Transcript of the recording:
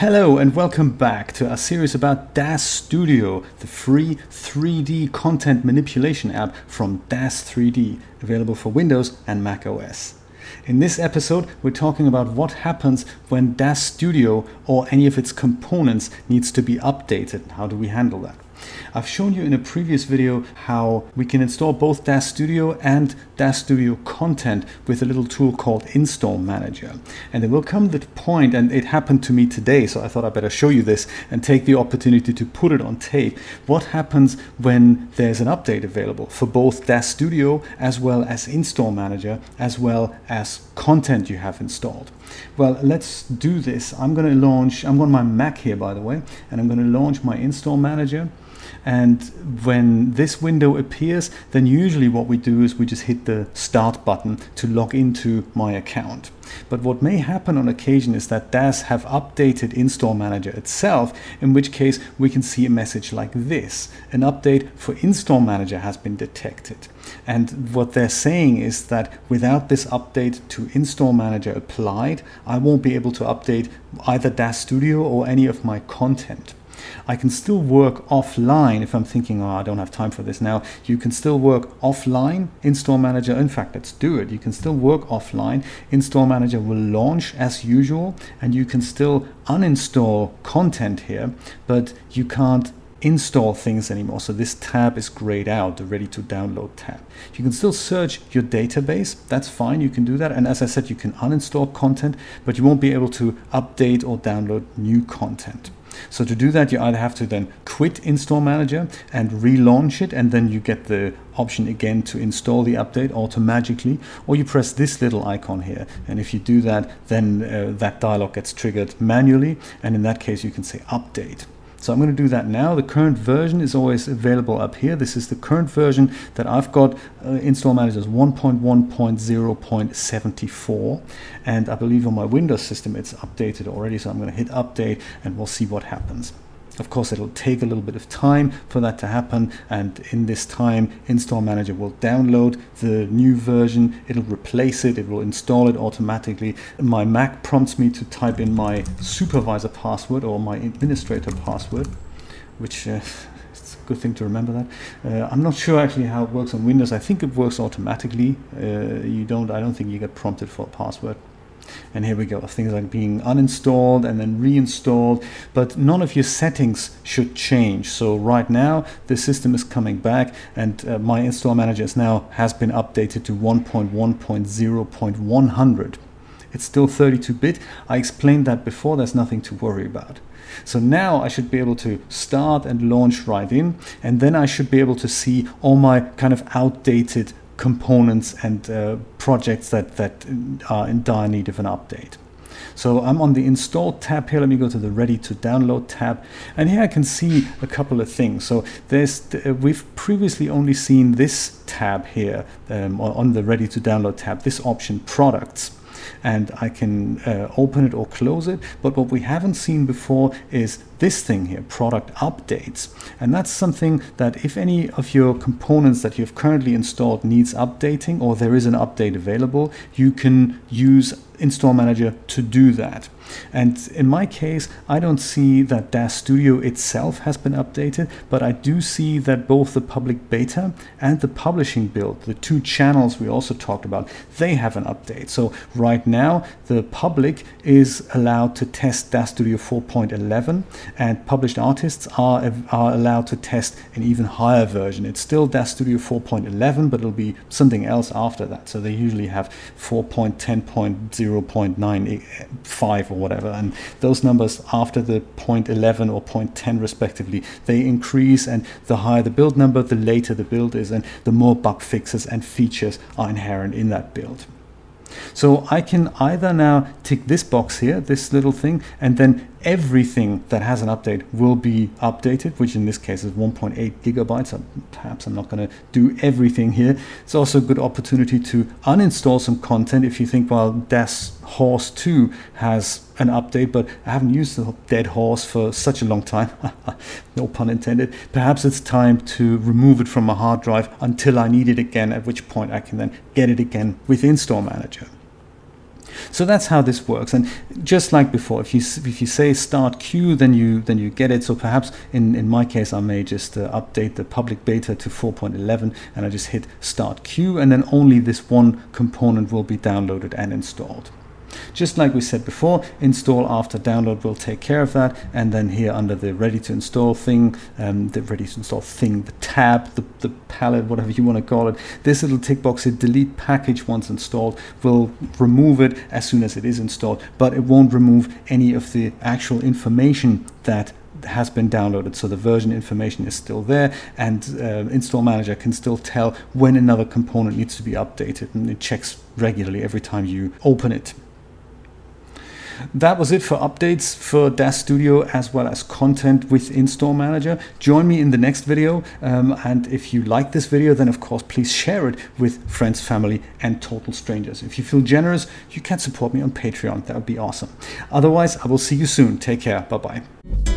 Hello and welcome back to our series about DAZ Studio, the free 3D content manipulation app from DAZ 3D, available for Windows and Mac OS. In this episode, we're talking about what happens when DAZ Studio or any of its components needs to be updated. How do we handle that? I've shown you in a previous video how we can install both DAZ Studio and DAZ Studio content with a little tool called Install Manager. And there will come the point, and it happened to me today, so I thought I'd better show you this and take the opportunity to put it on tape. What happens when there's an update available for both DAZ Studio as well as Install Manager as well as content you have installed? Well, let's do this. I'm going to launch, I'm on my Mac here, by the way, and I'm going to launch my Install Manager. And when this window appears, then usually what we do is we just hit the start button to log into my account. But what may happen on occasion is that DAZ have updated Install Manager itself, in which case we can see a message like this. An update for Install Manager has been detected. And what they're saying is that without this update to Install Manager applied, I won't be able to update either DAZ Studio or any of my content. I can still work offline if I'm thinking, oh, I don't have time for this now. You can still work offline. Install Manager, in fact, let's do it. You can still work offline. Install Manager will launch as usual, and you can still uninstall content here, but you can't install things anymore. So this tab is grayed out, the ready to download tab. You can still search your database. That's fine. You can do that. And as I said, you can uninstall content, but you won't be able to update or download new content. So to do that, you either have to then quit Install Manager and relaunch it, and then you get the option again to install the update automatically, or you press this little icon here. And if you do that, then uh, that dialog gets triggered manually, and in that case, you can say update. So I'm going to do that now. The current version is always available up here. This is the current version that I've got. Uh, install manager is 1.1.0.74. And I believe on my Windows system it's updated already. So I'm going to hit update and we'll see what happens. Of course, it'll take a little bit of time for that to happen, and in this time, Install Manager will download the new version, it'll replace it, it will install it automatically. My Mac prompts me to type in my supervisor password or my administrator password, which uh, it's a good thing to remember that. Uh, I'm not sure actually how it works on Windows. I think it works automatically. Uh, you don't. I don't think you get prompted for a password. And here we go, things like being uninstalled and then reinstalled, but none of your settings should change. So right now, the system is coming back and uh, my install manager is now has been updated to 1.1.0.100. It's still 32-bit. I explained that before, there's nothing to worry about. So now I should be able to start and launch right in, and then I should be able to see all my kind of outdated components and uh, projects that, that are in dire need of an update. So I'm on the install tab here. Let me go to the ready to download tab. And here I can see a couple of things. So there's uh, we've previously only seen this tab here um, on the ready to download tab, this option products and I can uh, open it or close it. But what we haven't seen before is this thing here, product updates. And that's something that if any of your components that you've currently installed needs updating or there is an update available, you can use Install Manager to do that. And in my case, I don't see that DAZ Studio itself has been updated, but I do see that both the public beta and the publishing build, the two channels we also talked about, they have an update. So right now, the public is allowed to test DAZ Studio 4.11 and published artists are, are allowed to test an even higher version. It's still DAZ Studio 4.11, but it'll be something else after that. So they usually have 4.10.0.95 or whatever. And those numbers after the 0.11 or 0.10 respectively, they increase. And the higher the build number, the later the build is, and the more bug fixes and features are inherent in that build. So I can either now tick this box here, this little thing, and then everything that has an update will be updated, which in this case is 1.8 gigabytes. perhaps I'm not going to do everything here. It's also a good opportunity to uninstall some content if you think, well, DAZ Horse 2 has an update, but I haven't used the Dead Horse for such a long time. no pun intended. Perhaps it's time to remove it from my hard drive until I need it again, at which point I can then get it again with Install Manager. So that's how this works. And just like before, if you if you say start queue, then you then you get it. So perhaps in, in my case, I may just uh, update the public beta to 4.11 and I just hit start queue and then only this one component will be downloaded and installed. Just like we said before, install after download will take care of that. And then here under the ready to install thing, um, the ready to install thing, the tab, the, the palette, whatever you want to call it, this little tick box here, delete package once installed, will remove it as soon as it is installed, but it won't remove any of the actual information that has been downloaded so the version information is still there and uh, install manager can still tell when another component needs to be updated and it checks regularly every time you open it that was it for updates for DAZ Studio as well as content with Install Manager. Join me in the next video. Um, and if you like this video, then of course, please share it with friends, family, and total strangers. If you feel generous, you can support me on Patreon. That would be awesome. Otherwise, I will see you soon. Take care. Bye bye.